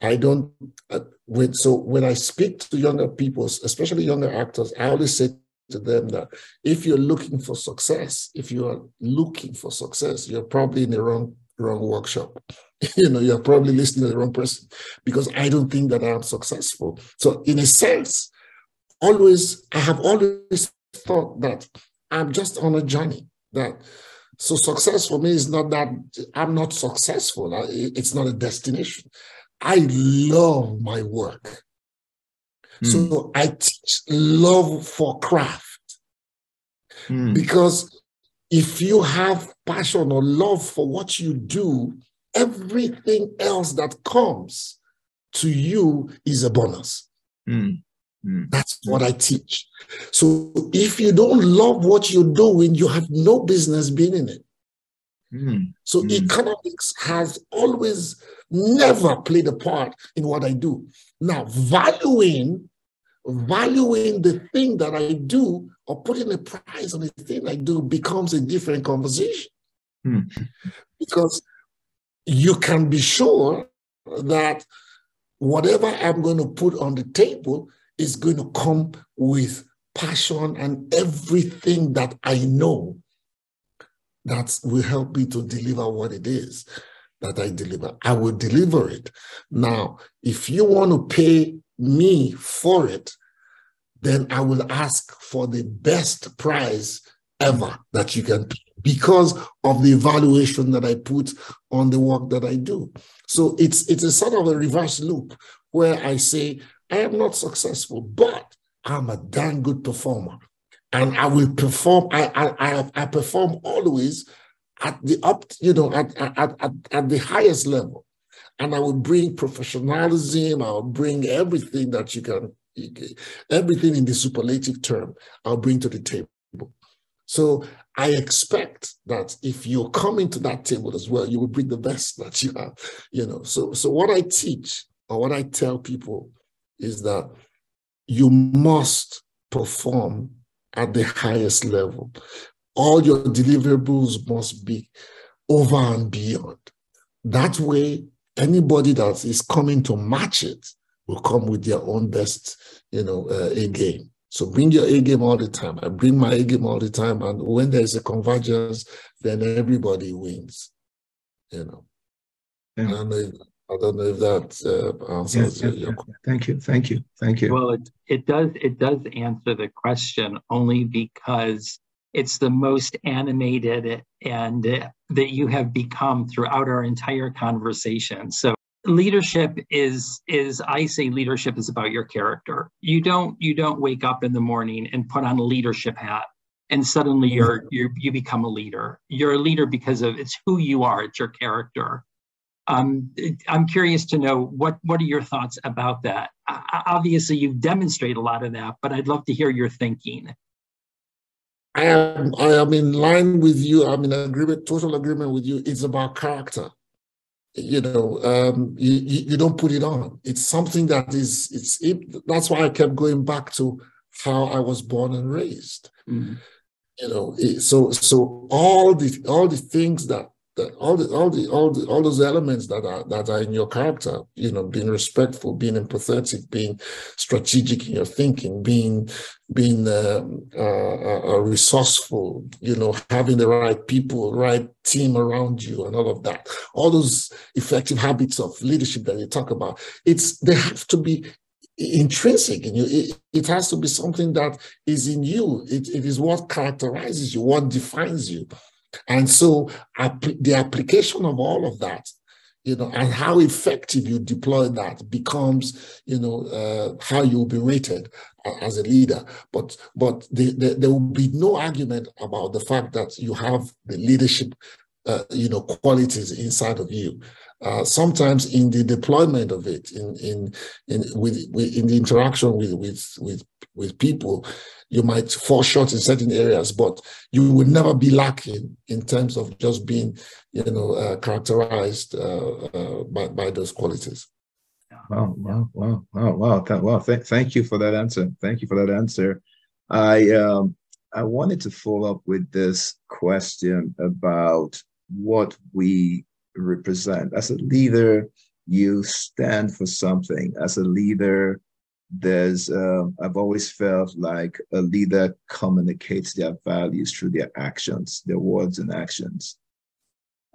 Speaker 3: I don't, uh, when, so when I speak to younger people, especially younger actors, I always say to them that if you're looking for success, if you are looking for success, you're probably in the wrong wrong workshop. you know, you're probably listening to the wrong person because I don't think that I'm successful. So in a sense, always I have always thought that I'm just on a journey. That so success for me is not that I'm not successful. It's not a destination. I love my work. Mm. So I teach love for craft. Mm. Because if you have passion or love for what you do, everything else that comes to you is a bonus. Mm. That's what I teach. So if you don't love what you're doing, you have no business being in it. Mm. So mm. economics has always never played a part in what I do. Now, valuing, valuing the thing that I do or putting a price on the thing I do becomes a different conversation. Mm. Because you can be sure that whatever I'm going to put on the table is going to come with passion and everything that I know that will help me to deliver what it is that I deliver. I will deliver it. Now, if you want to pay me for it, then I will ask for the best price ever that you can because of the evaluation that I put on the work that I do. So it's it's a sort of a reverse loop where I say, I am not successful, but I'm a damn good performer and I will perform. I I I, I perform always at the up, you know, at, at, at, at the highest level, and I will bring professionalism. I'll bring everything that you can, everything in the superlative term. I'll bring to the table. So I expect that if you're coming to that table as well, you will bring the best that you have. You know, so so what I teach or what I tell people is that you must perform at the highest level. All your deliverables must be over and beyond. That way, anybody that is coming to match it will come with their own best, you know, uh, A game. So bring your A game all the time. I bring my A game all the time. And when there's a convergence, then everybody wins, you know. Yeah. Know if, I don't know if that uh, answers
Speaker 1: yeah, yeah, your question. Thank you. Thank you. Thank you.
Speaker 2: Well, it, it does it does answer the question only because it's the most animated and uh, that you have become throughout our entire conversation. So leadership is is I say leadership is about your character. You don't you don't wake up in the morning and put on a leadership hat and suddenly you're you're you become a leader. You're a leader because of it's who you are, it's your character. Um, I'm curious to know what what are your thoughts about that? Obviously, you demonstrate a lot of that, but I'd love to hear your thinking.
Speaker 3: I am I am in line with you. I'm in agreement, total agreement with you. It's about character. You know, um, you, you don't put it on. It's something that is. It's it, that's why I kept going back to how I was born and raised. Mm-hmm. You know, so so all the all the things that all the all the all the all those elements that are that are in your character you know being respectful being empathetic being strategic in your thinking being being um, uh, uh, resourceful you know having the right people right team around you and all of that. All those effective habits of leadership that you talk about it's they have to be intrinsic in you. It, it has to be something that is in you. It, it is what characterizes you what defines you and so the application of all of that, you know, and how effective you deploy that becomes, you know, uh, how you'll be rated as a leader. But but the, the, there will be no argument about the fact that you have the leadership, uh, you know, qualities inside of you. Uh, sometimes in the deployment of it, in in in with, with in the interaction with with with with people, you might fall short in certain areas, but you will never be lacking in terms of just being, you know, uh, characterized uh, uh by by those qualities.
Speaker 1: Wow! Wow! Wow! Wow! Wow! Wow! Th- thank you for that answer. Thank you for that answer. I um I wanted to follow up with this question about what we represent. As a leader, you stand for something. As a leader, there's uh, I've always felt like a leader communicates their values through their actions, their words and actions.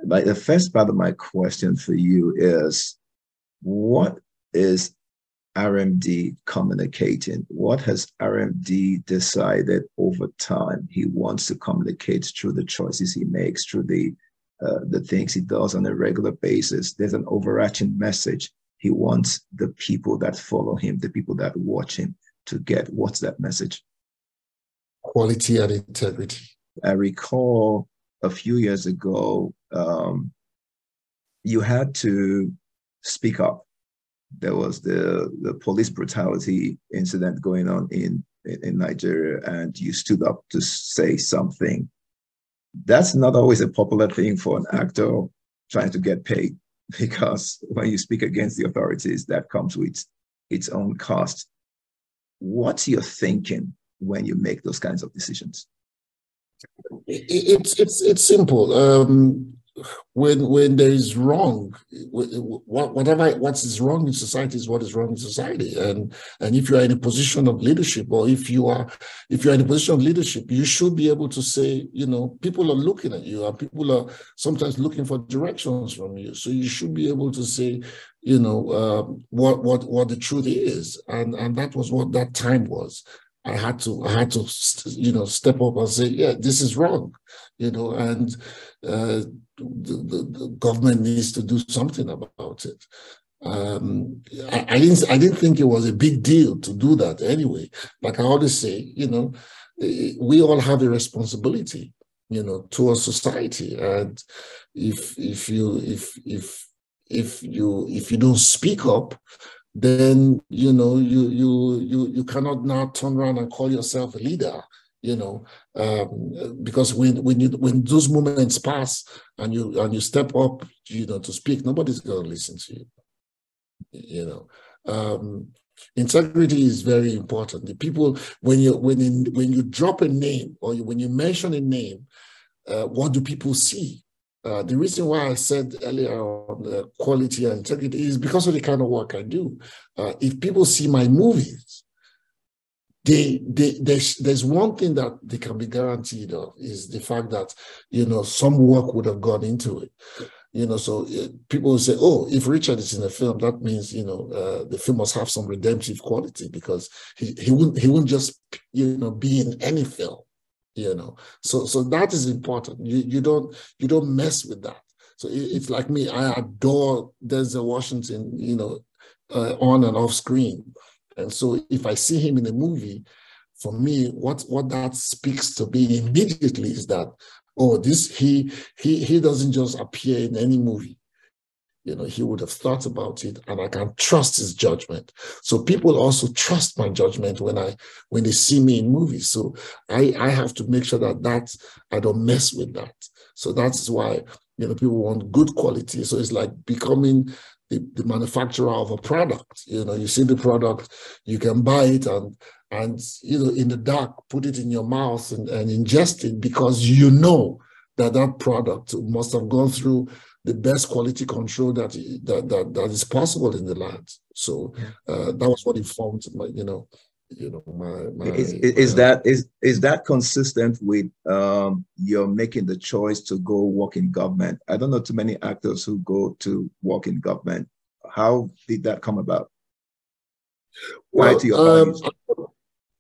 Speaker 1: Like the first part of my question for you is, what is RMD communicating? What has RMD decided over time he wants to communicate through the choices he makes, through the uh, the things he does on a regular basis. There's an overarching message he wants the people that follow him, the people that watch him, to get. What's that message?
Speaker 3: Quality and integrity.
Speaker 1: I recall a few years ago, um, you had to speak up. There was the, the police brutality incident going on in, in Nigeria, and you stood up to say something that's not always a popular thing for an actor trying to get paid because when you speak against the authorities, that comes with its own cost. What's your thinking when you make those kinds of decisions?
Speaker 3: It's it's it's simple. Um, when when there is wrong whatever what is wrong in society is what is wrong in society. And and if you are in a position of leadership or if you are if you're in a position of leadership you should be able to say you know people are looking at you and people are sometimes looking for directions from you. So you should be able to say you know uh, what what what the truth is. And and that was what that time was I had to I had to you know step up and say yeah this is wrong you know and uh, the, the, government needs to do something about it. Um, I, I, didn't I didn't think it was a big deal to do that anyway. Like I always say, you know, we all have a responsibility, you know, towards society. And if if you if if if you if you don't speak up, then you know you you you you cannot now turn around and call yourself a leader you know, um, because when when you when those moments pass and you and you step up, you know, to speak, nobody's going to listen to you. You know, um, integrity is very important. The people when you when in, when you drop a name or you, when you mention a name, uh, what do people see? Uh, the reason why I said earlier on the quality and integrity is because of the kind of work I do. Uh, if people see my movies, they, they, there's, there's one thing that they can be guaranteed of is the fact that, you know, some work would have gone into it. You know, so uh, people will say, oh, if Richard is in a film, that means, you know, uh, the film must have some redemptive quality because he, he wouldn't, he wouldn't just, you know, be in any film, you know. So, so that is important. You, you don't, you don't mess with that. So it, it's like me, I adore Denzel Washington, you know, uh, on and off screen. And so if I see him in a movie, for me, what, what that speaks to me immediately is that, oh, this he he he doesn't just appear in any movie. You know, he would have thought about it and I can trust his judgment. So people also trust my judgment when I when they see me in movies. So I, I have to make sure that that I don't mess with that. So that's why you know people want good quality. So it's like becoming the, the manufacturer of a product. You know, you see the product, you can buy it and and you know in the dark put it in your mouth and, and ingest it because you know that that product must have gone through the best quality control that that that, that is possible in the land. So uh, that was what informed my, you know, you know, my, my
Speaker 1: is, is that is is that consistent with um, you're making the choice to go work in government? I don't know too many actors who go to work in government. How did that come about?
Speaker 3: Well, to your um,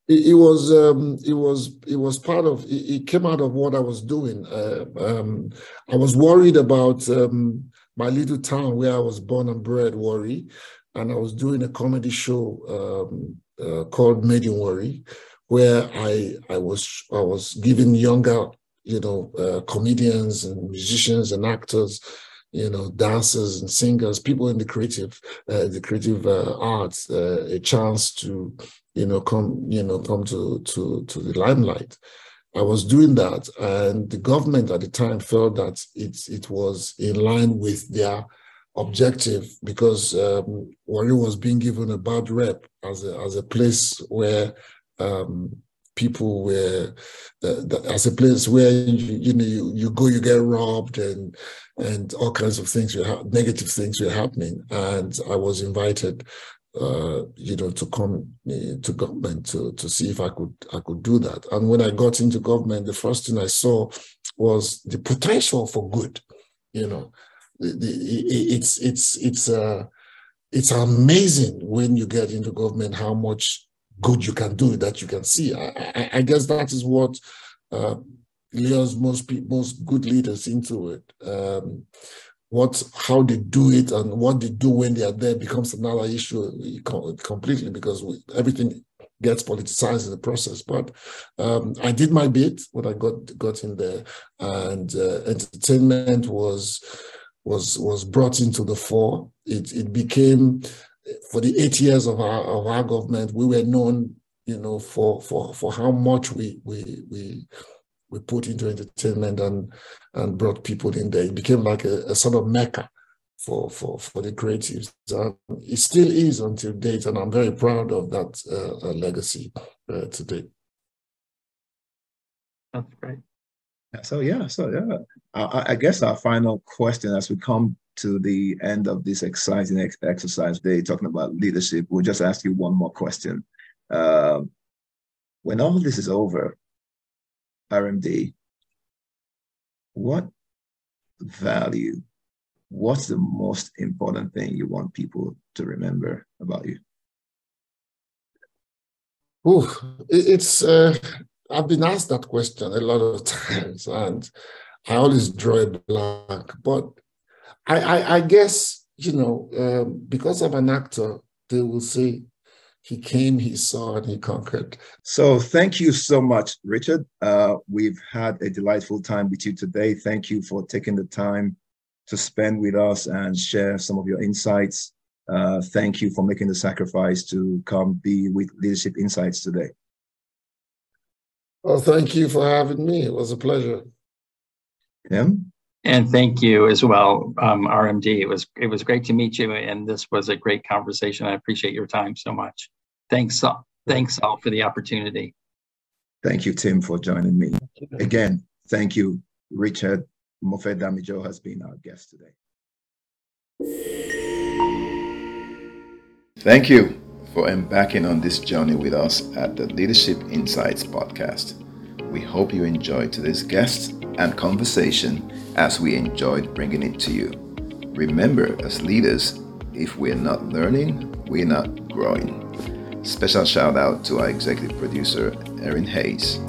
Speaker 3: it, it, was um, it was it was part of it, it, came out of what I was doing. Uh, um, I was worried about um, my little town where I was born and bred, Warri, and I was doing a comedy show um, uh, called Made in Warri, where I I was I was giving younger you know uh, comedians and musicians and actors you know, dancers and singers, people in the creative, uh, the creative uh, arts, uh, a chance to, you know, come, you know, come to to to the limelight. I was doing that, and the government at the time felt that it it was in line with their objective because um, was being given a bad rep as a as a place where um, people were uh, as a place where you, you know you, you, go you get robbed and and all kinds of things negative things were happening and i was invited uh, you know to come uh, to government to to see if i could i could do that and when i got into government the first thing i saw was the potential for good you know it's it's it's uh it's amazing when you get into government how much good you can do that you can see. I, I, I guess that is what uh, most most good leaders into it. Um, what how they do it and what they do when they are there becomes another issue completely because we, everything gets politicized in the process. But um, I did my bit when I got got in there, and uh, entertainment was was was brought into the fore. It it became for the eight years of our of our government, we were known, you know, for for for how much we we we we put into entertainment and and brought people in there. It became like a, a sort of mecca for for for the creatives. And it still is until date, and I'm very proud of that uh, uh legacy uh, today.
Speaker 2: That's great.
Speaker 1: So yeah, so yeah, I, I guess our final question as we come to the end of this exciting ex- exercise day, talking about leadership, we'll just ask you one more question. Uh, when all this is over, RMD, what value, what's the most important thing you want people to remember about you?
Speaker 3: Oh, it's, uh, I've been asked that question a lot of times, and I always draw a blank. But I, I, I guess, you know, um, because I'm an actor, they will say he came, he saw, and he conquered.
Speaker 1: So thank you so much, Richard. Uh, we've had a delightful time with you today. Thank you for taking the time to spend with us and share some of your insights. Uh, thank you for making the sacrifice to come be with Leadership Insights today.
Speaker 3: Well, thank you for having me. It was a pleasure.
Speaker 1: Tim?
Speaker 2: And thank you as well, um, RMD. It was it was great to meet you, and this was a great conversation. I appreciate your time so much. Thanks, all, thanks all for the opportunity.
Speaker 1: Thank you, Tim, for joining me. Again, thank you, Richard. Mofe Damijo has been our guest today. Thank you for embarking on this journey with us at the Leadership Insights podcast. We hope you enjoyed today's guest and conversation as we enjoyed bringing it to you. Remember, as leaders, if we're not learning, we're not growing. Special shout out to our executive producer, Erin Hayes.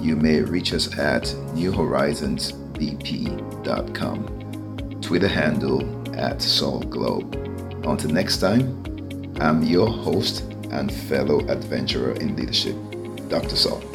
Speaker 1: You may reach us at newhorizonsbp.com. Twitter handle at SolGlobe. Until next time, I'm your host and fellow adventurer in leadership, Dr. Sol.